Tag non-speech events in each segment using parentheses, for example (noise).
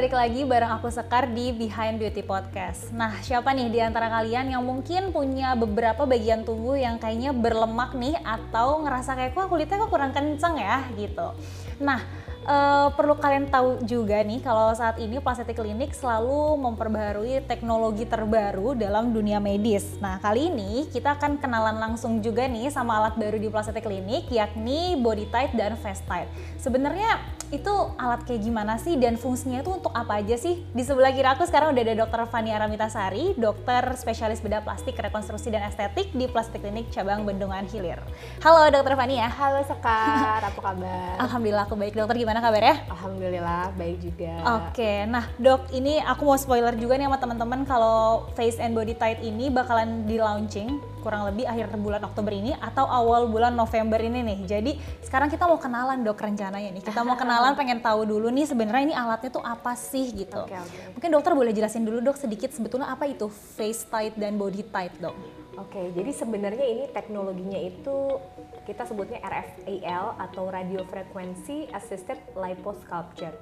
balik lagi bareng aku Sekar di Behind Beauty Podcast. Nah, siapa nih di antara kalian yang mungkin punya beberapa bagian tubuh yang kayaknya berlemak nih atau ngerasa kayak kok kulitnya kok kurang kenceng ya gitu. Nah, uh, perlu kalian tahu juga nih kalau saat ini Plastik Klinik selalu memperbaharui teknologi terbaru dalam dunia medis. Nah, kali ini kita akan kenalan langsung juga nih sama alat baru di Plastik Klinik yakni Body Tight dan Face Tight. Sebenarnya itu alat kayak gimana sih dan fungsinya itu untuk apa aja sih? Di sebelah kiri aku sekarang udah ada Dr. Fani Aramitasari, dokter spesialis bedah plastik, rekonstruksi dan estetik di Plastik Klinik cabang Bendungan Hilir. Halo Dr. Fani ya. Halo Sekar, apa kabar? (laughs) Alhamdulillah aku baik. Dokter gimana kabarnya? Alhamdulillah baik juga. Oke, nah dok ini aku mau spoiler juga nih sama teman-teman kalau Face and Body Tight ini bakalan di launching kurang lebih akhir bulan Oktober ini atau awal bulan November ini nih. Jadi sekarang kita mau kenalan dok rencananya nih. Kita mau (laughs) kenalan pengen tahu dulu nih sebenarnya ini alatnya tuh apa sih gitu. Okay, okay. Mungkin dokter boleh jelasin dulu dok sedikit sebetulnya apa itu face tight dan body tight dok. Oke, okay, jadi sebenarnya ini teknologinya itu kita sebutnya RFAL atau Radio Frequency Assisted Liposculpture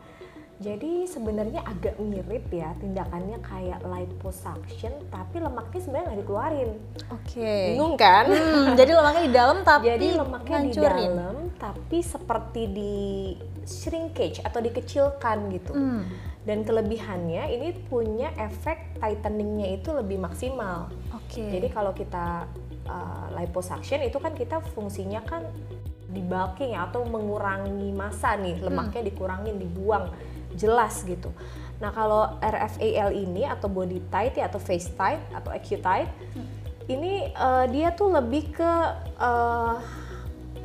jadi sebenarnya agak mirip ya tindakannya kayak liposuction tapi lemaknya sebenarnya nggak dikeluarin. Oke. Okay. Bingung kan? Hmm, jadi lemaknya di dalam tapi jadi lemaknya ngancurin. di dalam tapi seperti di shrinkage atau dikecilkan gitu. Hmm. Dan kelebihannya ini punya efek tightening-nya itu lebih maksimal. Oke. Okay. Jadi kalau kita uh, liposuction itu kan kita fungsinya kan di bulking atau mengurangi massa nih, lemaknya hmm. dikurangin, dibuang jelas gitu. Nah kalau RFAL ini atau body tight ya atau face tight atau acute tight hmm. ini uh, dia tuh lebih ke uh,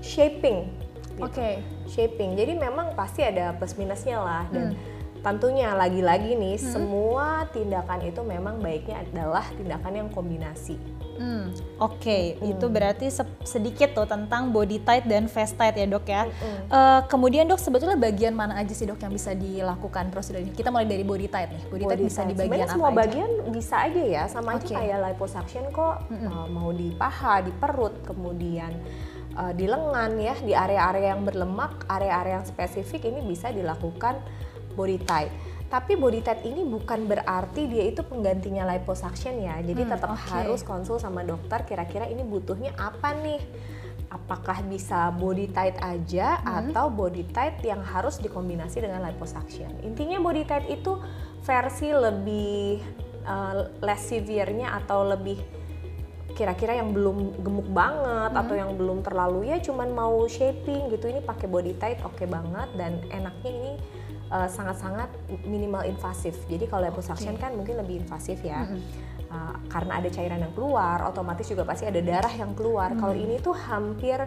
shaping. Gitu. Oke. Okay. Shaping. Jadi memang pasti ada plus minusnya lah dan hmm tentunya lagi-lagi nih hmm. semua tindakan itu memang baiknya adalah tindakan yang kombinasi. Hmm, Oke, okay. hmm. itu berarti sedikit tuh tentang body tight dan face tight ya dok ya. Hmm. Uh, kemudian dok sebetulnya bagian mana aja sih dok yang bisa dilakukan prosedur ini? Kita mulai dari body tight nih. Body, body tight bisa di bagian apa semua aja? bagian bisa aja ya, sama okay. aja kayak liposuction kok. Hmm. Uh, mau di paha, di perut, kemudian uh, di lengan ya, di area-area yang berlemak, area-area yang spesifik ini bisa dilakukan body tight tapi body tight ini bukan berarti dia itu penggantinya liposuction ya. Jadi hmm, tetap okay. harus konsul sama dokter kira-kira ini butuhnya apa nih? Apakah bisa body tight aja hmm. atau body tight yang harus dikombinasi dengan liposuction? Intinya body tight itu versi lebih uh, less severe-nya atau lebih kira-kira yang belum gemuk banget hmm. atau yang belum terlalu ya cuman mau shaping gitu ini pakai body tight oke okay banget dan enaknya ini sangat-sangat uh, minimal invasif. Jadi kalau liposuction okay. kan mungkin lebih invasif ya. Mm -hmm. Uh, karena ada cairan yang keluar, otomatis juga pasti ada darah yang keluar. Mm -hmm. Kalau ini tuh hampir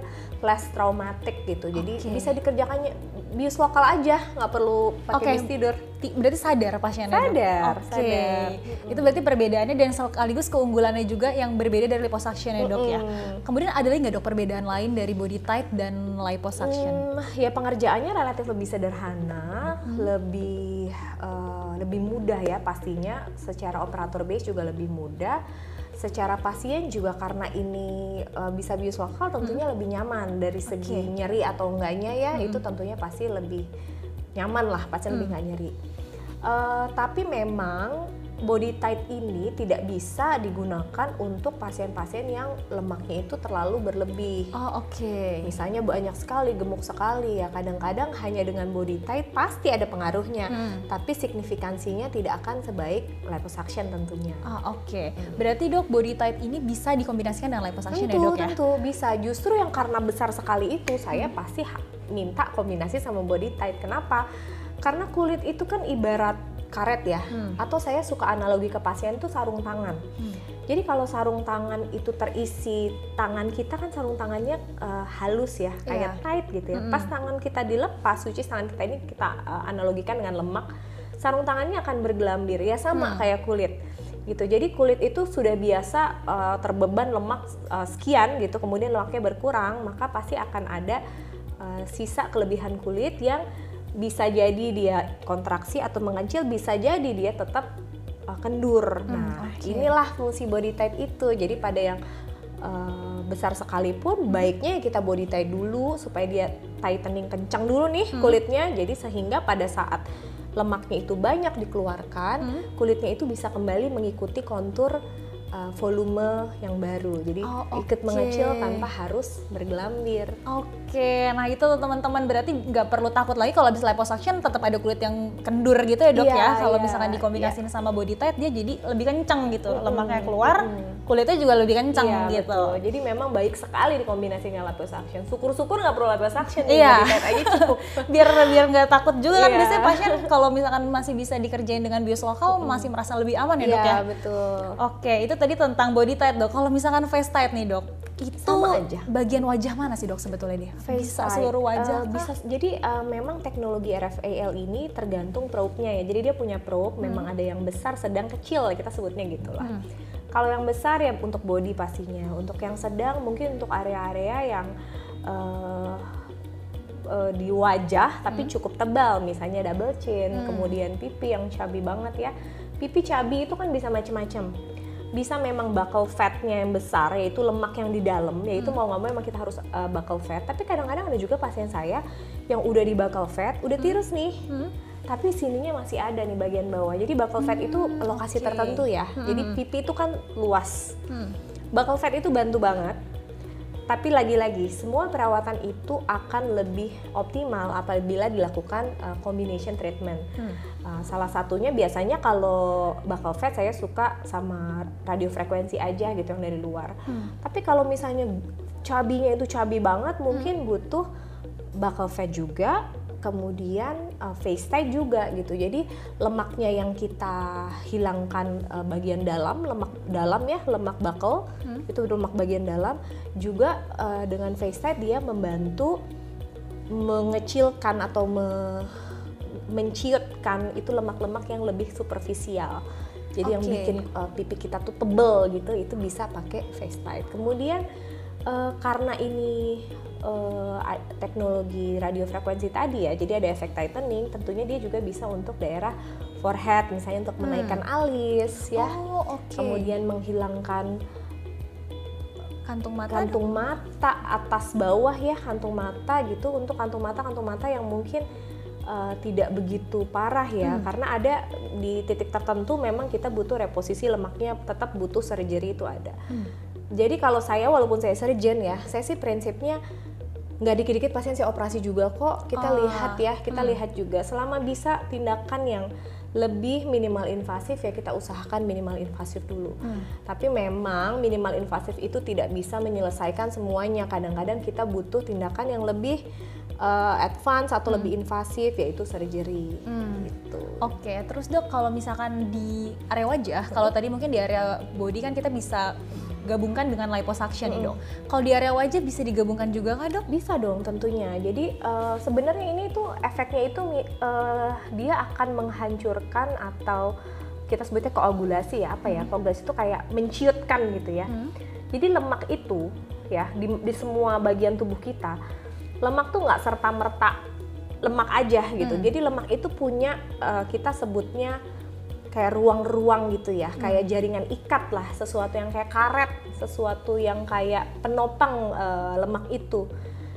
less traumatic gitu. Jadi okay. bisa dikerjakannya bius lokal aja, nggak perlu pakai okay. bius tidur berarti sadar pasiennya sadar oke okay. itu berarti perbedaannya dan sekaligus keunggulannya juga yang berbeda dari liposuction ya dok ya kemudian ada lagi nggak dok perbedaan lain dari body tight dan liposuction hmm, ya pengerjaannya relatif lebih sederhana hmm. lebih uh, lebih mudah ya pastinya secara operator base juga lebih mudah secara pasien juga karena ini uh, bisa bius lokal tentunya hmm. lebih nyaman dari segi okay. nyeri atau enggaknya ya hmm. itu tentunya pasti lebih nyaman lah pasien hmm. lebih nggak nyeri Uh, tapi memang body tight ini tidak bisa digunakan untuk pasien-pasien yang lemaknya itu terlalu berlebih. Oh oke. Okay. Misalnya banyak sekali, gemuk sekali ya. Kadang-kadang hanya dengan body tight pasti ada pengaruhnya, hmm. tapi signifikansinya tidak akan sebaik liposuction tentunya. Oh oke. Okay. Hmm. Berarti dok body tight ini bisa dikombinasikan dengan liposuction ya, tentu, ya dok ya? Tentu bisa. Justru yang karena besar sekali itu saya hmm. pasti minta kombinasi sama body tight. Kenapa? karena kulit itu kan ibarat karet ya hmm. atau saya suka analogi ke pasien itu sarung tangan hmm. jadi kalau sarung tangan itu terisi tangan kita kan sarung tangannya uh, halus ya kayak yeah. tight gitu ya hmm. pas tangan kita dilepas suci tangan kita ini kita uh, analogikan dengan lemak sarung tangannya akan bergelambir ya sama hmm. kayak kulit gitu jadi kulit itu sudah biasa uh, terbeban lemak uh, sekian gitu kemudian lemaknya berkurang maka pasti akan ada uh, sisa kelebihan kulit yang bisa jadi dia kontraksi atau mengecil, bisa jadi dia tetap uh, kendur. Hmm, nah, okay. inilah fungsi body tight itu. Jadi pada yang uh, besar sekalipun, hmm. baiknya kita body tight dulu supaya dia tightening kencang dulu nih hmm. kulitnya. Jadi sehingga pada saat lemaknya itu banyak dikeluarkan, hmm. kulitnya itu bisa kembali mengikuti kontur uh, volume yang baru. Jadi oh, okay. ikut mengecil tanpa harus bergelambir. Oke, okay. nah itu teman-teman berarti nggak perlu takut lagi kalau habis liposuction tetap ada kulit yang kendur gitu ya dok yeah, ya. Kalau yeah, misalkan dikombinasiin yeah. sama body tight dia jadi lebih kencang gitu, mm -hmm. lemaknya keluar, mm -hmm. kulitnya juga lebih kencang yeah, gitu. Betul. Jadi memang baik sekali dikombinasiin dengan liposuction. Syukur-syukur nggak perlu liposuction, yeah. body tight aja cukup. (laughs) biar biar nggak takut juga kan yeah. biasanya pasien kalau misalkan masih bisa dikerjain dengan bios lokal mm -hmm. masih merasa lebih aman ya dok yeah, ya. betul. Oke, okay, itu tadi tentang body tight dok. Kalau misalkan face tight nih dok, itu Sama aja. bagian wajah mana sih dok sebetulnya dia? Face bisa tight. seluruh wajah? Uh, bisa. Jadi uh, memang teknologi RFAL ini tergantung probe-nya ya. Jadi dia punya probe, hmm. memang ada yang besar, sedang, kecil kita sebutnya gitulah. Hmm. Kalau yang besar ya untuk body pastinya. Untuk yang sedang mungkin untuk area-area yang uh, uh, di wajah tapi hmm. cukup tebal, misalnya double chin, hmm. kemudian pipi yang cabi banget ya. Pipi cabi itu kan bisa macam-macam bisa memang bakal fatnya yang besar yaitu lemak yang di dalam yaitu hmm. mau nggak mau memang kita harus uh, bakal fat tapi kadang-kadang ada juga pasien saya yang udah di bakal fat udah hmm. tirus nih hmm. tapi sininya masih ada nih bagian bawah jadi bakal fat hmm, itu lokasi okay. tertentu ya hmm. jadi pipi itu kan luas hmm. bakal fat itu bantu banget tapi lagi-lagi semua perawatan itu akan lebih optimal apabila dilakukan uh, combination treatment. Hmm. Uh, salah satunya biasanya kalau bakal fat saya suka sama radiofrekuensi aja gitu yang dari luar. Hmm. Tapi kalau misalnya cabinya itu cabi banget mungkin hmm. butuh bakal fat juga kemudian uh, face tight juga gitu. Jadi lemaknya yang kita hilangkan uh, bagian dalam, lemak dalam ya, lemak bakal hmm. itu lemak bagian dalam juga uh, dengan face tight dia membantu mengecilkan atau me menciutkan itu lemak-lemak yang lebih superficial. Jadi okay. yang bikin uh, pipi kita tuh tebel gitu itu bisa pakai face tight. Kemudian uh, karena ini uh, teknologi radiofrekuensi tadi ya, jadi ada efek tightening, tentunya dia juga bisa untuk daerah forehead, misalnya untuk menaikkan hmm. alis ya, oh, okay. kemudian menghilangkan kantung mata, kantung mata atas bawah ya, kantung mata gitu, untuk kantung mata kantung mata yang mungkin uh, tidak begitu parah ya, hmm. karena ada di titik tertentu memang kita butuh reposisi lemaknya tetap butuh surgery itu ada. Hmm. Jadi kalau saya walaupun saya surgeon ya, saya sih prinsipnya nggak dikit-dikit pasien saya operasi juga kok kita oh. lihat ya kita hmm. lihat juga selama bisa tindakan yang lebih minimal invasif ya kita usahakan minimal invasif dulu. Hmm. Tapi memang minimal invasif itu tidak bisa menyelesaikan semuanya. Kadang-kadang kita butuh tindakan yang lebih uh, advance atau hmm. lebih invasif yaitu surgery. Hmm. Gitu. Oke, okay. terus dok kalau misalkan di area wajah, hmm. kalau tadi mungkin di area body kan kita bisa gabungkan dengan liposuction mm -hmm. nih dok. Kalau di area wajah bisa digabungkan juga nggak dok? Bisa dong tentunya. Jadi uh, sebenarnya ini tuh efeknya itu uh, dia akan menghancurkan atau kita sebutnya koagulasi ya apa ya? Mm -hmm. Koagulasi itu kayak menciutkan gitu ya. Mm -hmm. Jadi lemak itu ya di, di semua bagian tubuh kita lemak tuh nggak serta merta lemak aja gitu. Mm. Jadi lemak itu punya uh, kita sebutnya kayak ruang-ruang gitu ya, hmm. kayak jaringan ikat lah, sesuatu yang kayak karet, sesuatu yang kayak penopang uh, lemak itu.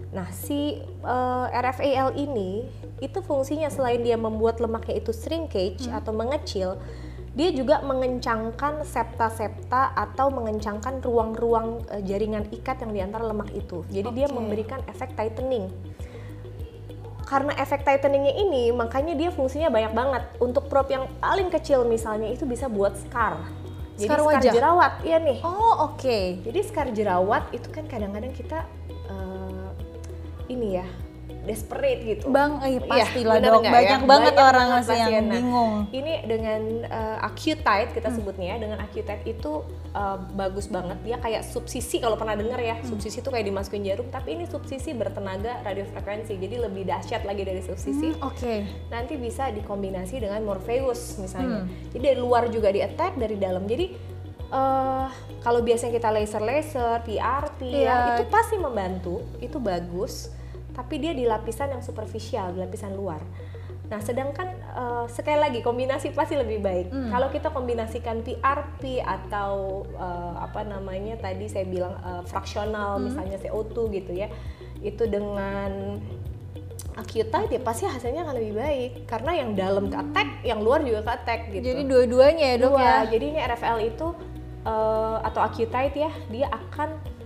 Nah, si uh, eh, RFAL ini itu fungsinya selain dia membuat lemaknya itu shrinkage hmm. atau mengecil, dia juga mengencangkan septa-septa atau mengencangkan ruang-ruang uh, jaringan ikat yang di antara lemak itu. Jadi okay. dia memberikan efek tightening karena efek tightening ini makanya dia fungsinya banyak banget untuk prop yang paling kecil misalnya itu bisa buat scar jadi scar, wajah. jerawat iya nih oh oke okay. jadi scar jerawat itu kan kadang-kadang kita uh, ini ya desperate gitu. Bang, eh, pastilah ya, dong. Banyak ya? banget banyak orang masih yang nah, bingung. Ini dengan uh, acute tight kita hmm. sebutnya ya, dengan acute tight itu uh, bagus banget. Dia kayak subsisi kalau pernah dengar ya. Hmm. Subsisi itu kayak dimasukin jarum, tapi ini subsisi bertenaga radiofrekuensi. Jadi lebih dahsyat lagi dari subsisi. Hmm, Oke. Okay. Nanti bisa dikombinasi dengan Morpheus misalnya. Hmm. Jadi dari luar juga di attack, dari dalam. Jadi uh, kalau biasanya kita laser laser, PRP yeah. ya itu pasti membantu, itu bagus tapi dia di lapisan yang superficial, di lapisan luar. Nah, sedangkan uh, sekali lagi kombinasi pasti lebih baik. Hmm. Kalau kita kombinasikan PRP atau uh, apa namanya tadi saya bilang uh, fraksional, hmm. misalnya CO2 gitu ya, itu dengan acute ya pasti hasilnya akan lebih baik karena yang dalam ke attack, yang luar juga ke attack gitu. Jadi dua-duanya ya dok Dua. ya. Jadi ini RFL itu uh, atau acute ya, dia akan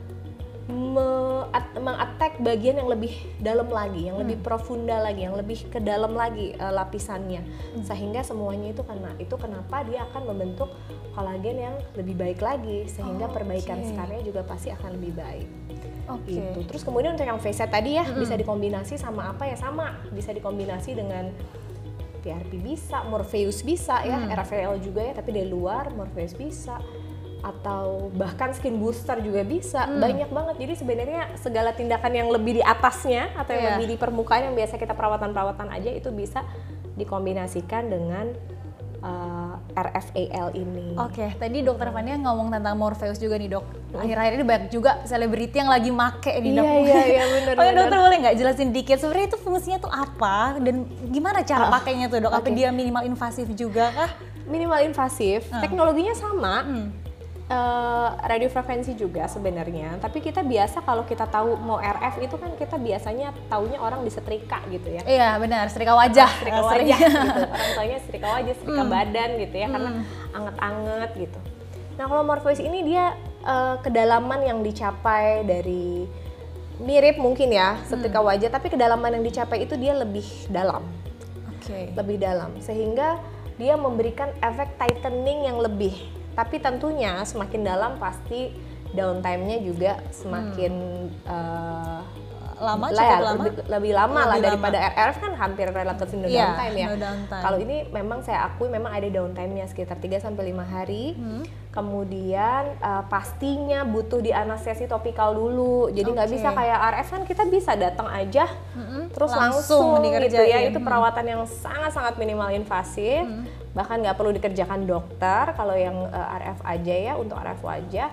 me- at- mengattack bagian yang lebih dalam lagi, yang lebih profunda lagi, yang lebih ke dalam lagi uh, lapisannya, sehingga semuanya itu karena itu kenapa dia akan membentuk kolagen yang lebih baik lagi, sehingga Oh, perbaikan skarnya juga pasti akan lebih baik. Oke. Gitu. Terus kemudian untuk yang face tadi ya bisa dikombinasi sama apa ya? Sama, bisa dikombinasi dengan PRP bisa, Morpheus bisa ya, RFL juga ya, tapi dari luar Morpheus bisa atau bahkan skin booster juga bisa banyak banget jadi sebenarnya segala tindakan yang lebih di atasnya atau yang Iya. lebih di permukaan yang biasa kita perawatan-perawatan aja itu bisa dikombinasikan dengan uh, RFAL ini Oke, tadi dokter Fania ngomong tentang Morpheus juga nih dok. Akhir-akhir ini banyak juga selebriti yang lagi make dok. Iya, iya, iya, Oke (laughs) bener. dokter boleh nggak jelasin dikit sebenarnya itu fungsinya tuh apa dan gimana cara pakainya tuh dok? Apa oke. dia minimal invasif juga kah? minimal invasif Ah. teknologinya sama Hmm. Eh, radiofrekuensi juga sebenarnya. Tapi kita biasa kalau kita tahu mau RF itu kan kita biasanya taunya orang disetrika gitu ya. Iya benar, setrika wajah. (laughs) setrika wajah (laughs) gitu. Orang taunya setrika wajah setrika badan gitu ya karena anget-anget gitu. Nah kalau Morpheus ini dia eh, kedalaman yang dicapai dari mirip mungkin ya setrika wajah tapi kedalaman yang dicapai itu dia lebih dalam. Oke. lebih dalam. Sehingga dia memberikan efek tightening yang lebih tapi tentunya semakin dalam pasti downtime-nya juga semakin eh, Lama, lah cukup ya, lama? lebih, lebih lama lah Lebih daripada RRF kan hampir relatif no Iya, downtime ya. no downtime. Kalau ini memang saya akui memang ada downtime-nya sekitar 3 sampai 5 hari. Hmm. Kemudian eh, pastinya butuh di anestesi topikal dulu. Jadi nggak Oke. bisa kayak RF kan kita bisa datang aja Mm-mm. terus Langsung langsung, gitu ya. Itu perawatan yang sangat-sangat minimal invasif. Hmm. Bahkan nggak perlu dikerjakan dokter kalau yang eh, RF aja ya untuk RF wajah.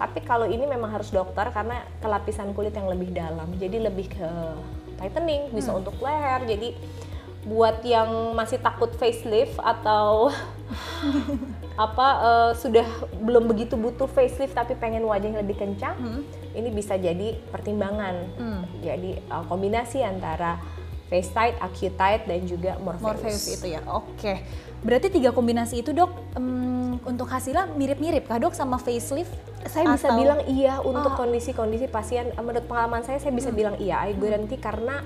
Tapi kalau ini memang harus dokter karena kelapisan kulit yang lebih dalam. Jadi lebih ke tightening, bisa Hmm. untuk leher. Jadi buat yang masih takut facelift atau (laughs) apa eh, sudah belum begitu butuh facelift tapi pengen wajahnya lebih kencang, ini bisa jadi pertimbangan. Hmm. Jadi eh, kombinasi antara acute tight dan juga Morpheus. Morpheus itu ya. Oke. Berarti tiga kombinasi itu dok em, untuk hasilnya mirip-mirip kah dok sama facelift? Saya bisa Atau- bilang iya untuk Oh. kondisi-kondisi pasien. eh, Menurut pengalaman saya, saya bisa bilang iya. I guarantee karena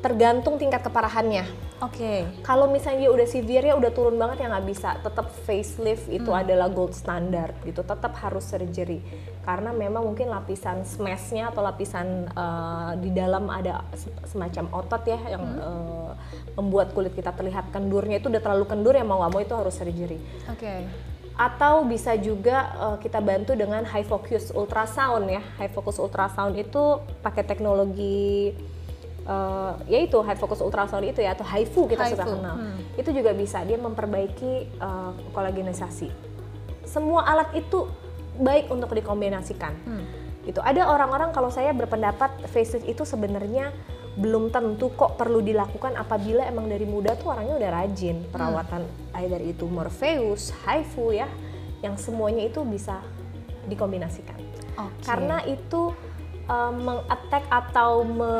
tergantung tingkat keparahannya. Oke. Kalau misalnya dia udah severe ya udah turun banget ya nggak bisa. Tetap facelift itu adalah gold standard gitu. Tetap harus surgery karena memang mungkin lapisan smashnya atau lapisan eh, di dalam ada se- semacam otot ya yang eh, membuat kulit kita terlihat kendurnya itu udah terlalu kendur ya mau nggak mau itu harus surgery. Oke. Atau bisa juga eh, kita bantu dengan high focus ultrasound ya. High focus ultrasound itu pakai teknologi eh, yaitu high focus ultrasound itu ya atau HIFU kita suka HIFU, kenal. hmm. Itu juga bisa dia memperbaiki eh, kolagenisasi. Semua alat itu baik untuk dikombinasikan. Hmm. Gitu. Ada orang-orang kalau saya berpendapat facelift itu sebenarnya belum tentu kok perlu dilakukan apabila emang dari muda tuh orangnya udah rajin perawatan either itu Morpheus, HIFU ya, yang semuanya itu bisa dikombinasikan. Oke. Karena itu uh, mengattack atau me,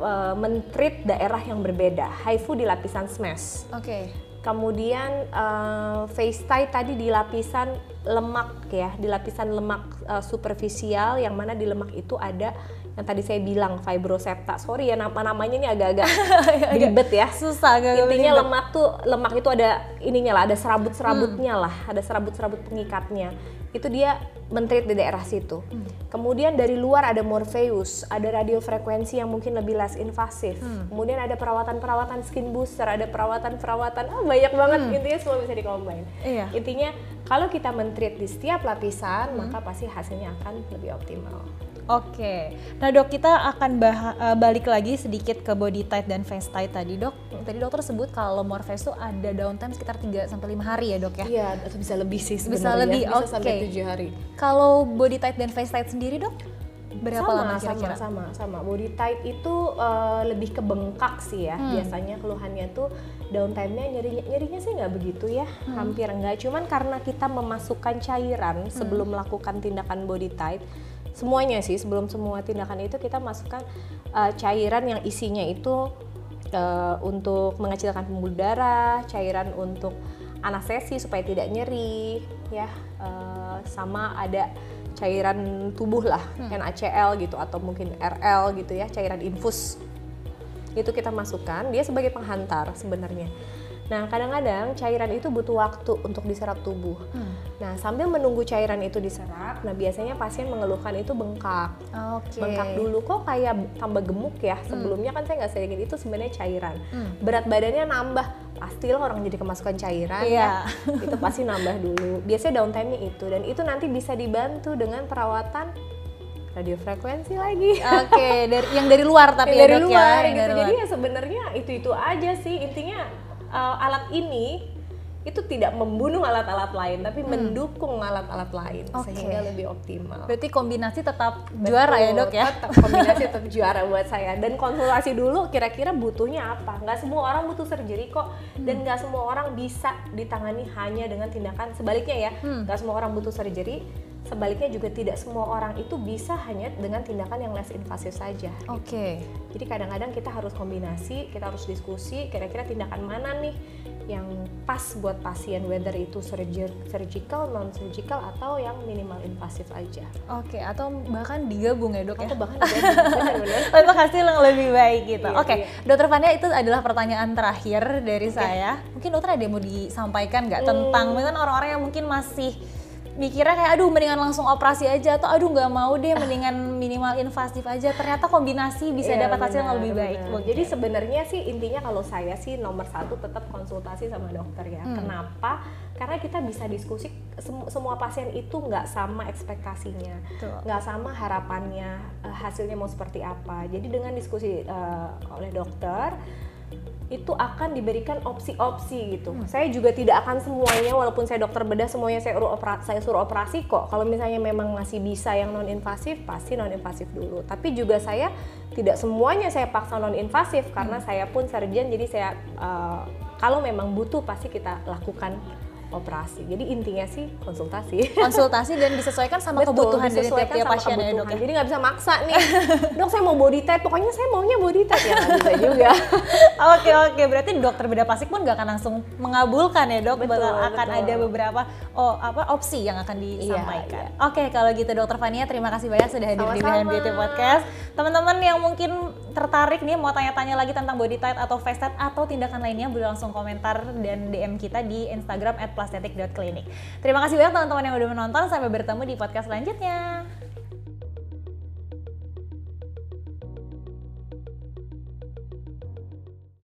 uh, mentreat daerah yang berbeda. HIFU di lapisan smash. Oke. Kemudian uh, face tight tadi di lapisan lemak ya, di lapisan lemak uh, superficial yang mana di lemak itu ada yang tadi saya bilang fibrosepta. Sorry ya nama-namanya ini agak-agak (laughs) ribet ya. Susah gak Intinya lemak tuh lemak itu ada ininya lah, ada serabut-serabutnya lah, ada serabut-serabut pengikatnya. Itu dia mentreat di daerah situ. Kemudian dari luar ada Morpheus, ada radiofrekuensi yang mungkin lebih less invasif. Kemudian ada perawatan-perawatan skin booster, ada perawatan-perawatan ah banyak banget intinya semua bisa dikombin. Iya. Intinya kalau kita mentreat di setiap lapisan, maka pasti hasilnya akan lebih optimal. Oke, nah dok kita akan bah- eh, balik lagi sedikit ke body tight dan face tight tadi dok. Tadi dokter sebut kalau Morpheus tuh ada downtime sekitar 3 sampai 5 hari ya dok ya. Iya, atau bisa lebih sih Bisa sebenarnya. lebih, bisa oke. sampai tujuh hari. Kalau body tight dan face tight sendiri dok, berapa sama, lama kira-kira? Sama, sama, sama. Body tight itu eh, lebih ke bengkak sih ya. Hmm. Biasanya keluhannya tuh downtime-nya nyerinya, nyerinya sih nggak begitu ya, Hmm. hampir enggak. Cuman karena kita memasukkan cairan sebelum melakukan tindakan body tight, semuanya sih sebelum semua tindakan itu kita masukkan uh, cairan yang isinya itu uh, untuk mengecilkan pembuluh darah, cairan untuk anestesi supaya tidak nyeri, ya, uh, sama ada cairan tubuh lah, hmm. NaCl gitu atau mungkin RL gitu ya, cairan infus. Itu kita masukkan, dia sebagai penghantar sebenarnya. Nah, kadang-kadang cairan itu butuh waktu untuk diserap tubuh. Hmm. Nah, sambil menunggu cairan itu diserap, nah biasanya pasien mengeluhkan itu bengkak. Okay. Bengkak dulu kok kayak tambah gemuk ya. Hmm. Sebelumnya hmm. kan saya nggak sering itu sebenarnya cairan. Hmm. Berat badannya nambah. Pastilah orang jadi kemasukan cairan yeah. ya. itu pasti nambah dulu. Biasanya downtime-nya itu dan itu nanti bisa dibantu dengan perawatan radiofrekuensi lagi. Oke, okay, dari yang dari luar tapi yang ya, dari luar ya, gitu. Dari Jadi ya sebenarnya itu-itu aja sih intinya uh, alat ini itu tidak membunuh alat-alat lain tapi hmm. mendukung alat-alat lain okay. sehingga lebih optimal. Berarti kombinasi tetap Betul, juara ya dok ya? Tetap kombinasi tetap juara buat saya dan konsultasi dulu kira-kira butuhnya apa. Nggak semua orang butuh surgery kok hmm. dan nggak semua orang bisa ditangani hanya dengan tindakan sebaliknya ya. Hmm. Nggak semua orang butuh surgery sebaliknya juga tidak semua orang itu bisa hanya dengan tindakan yang less invasif saja. Oke. Okay. Jadi kadang-kadang kita harus kombinasi, kita harus diskusi kira-kira tindakan mana nih yang pas buat pasien whether itu surgical, non surgical atau yang minimal invasif aja. Oke, okay, atau bahkan digabung ya, Dok ya? Atau bahkan digabung. Untuk (laughs) hasil yang lebih baik gitu. Iya, Oke, okay, iya. Dokter Fania itu adalah pertanyaan terakhir dari okay. saya. Mungkin dokter ada yang mau disampaikan nggak hmm. tentang mungkin orang-orang yang mungkin masih mikirnya kayak aduh mendingan langsung operasi aja atau aduh nggak mau deh mendingan minimal invasif aja. Ternyata kombinasi bisa yeah, dapat hasil yang lebih baik bener. jadi sebenarnya sih intinya kalau saya sih nomor satu tetap konsultasi sama dokter ya. Hmm. kenapa? Karena kita bisa diskusi sem semua pasien itu nggak sama ekspektasinya nggak sama harapannya uh, hasilnya mau seperti apa. Jadi dengan diskusi uh, oleh dokter itu akan diberikan opsi-opsi gitu. Hmm. Saya juga tidak akan semuanya walaupun saya dokter bedah semuanya saya suruh operasi, saya suruh operasi kok. Kalau misalnya memang masih bisa yang non invasif pasti non invasif dulu. Tapi juga saya tidak semuanya saya paksa non invasif karena hmm. saya pun surgeon jadi saya uh, kalau memang butuh pasti kita lakukan operasi. Jadi intinya sih konsultasi. Konsultasi dan disesuaikan sama Betul, kebutuhan dari tiap-tiap pasien ya dok. Ya? Jadi nggak bisa maksa nih, dok saya mau body type, pokoknya saya maunya body type ya nggak bisa juga. (laughs) oke oke, berarti dokter beda plastik pun nggak akan langsung mengabulkan ya dok, betul, akan betul. ada beberapa oh apa opsi yang akan iya, disampaikan. Iya, iya. Oke kalau gitu dokter Fania terima kasih banyak sudah hadir Sama-sama. di Behind Beauty Podcast. Teman-teman yang mungkin tertarik nih mau tanya-tanya lagi tentang body type atau face type atau tindakan lainnya boleh langsung komentar dan DM kita di Instagram at plastetic.clinic. Terima kasih banyak teman-teman yang udah menonton. Sampai bertemu di podcast selanjutnya.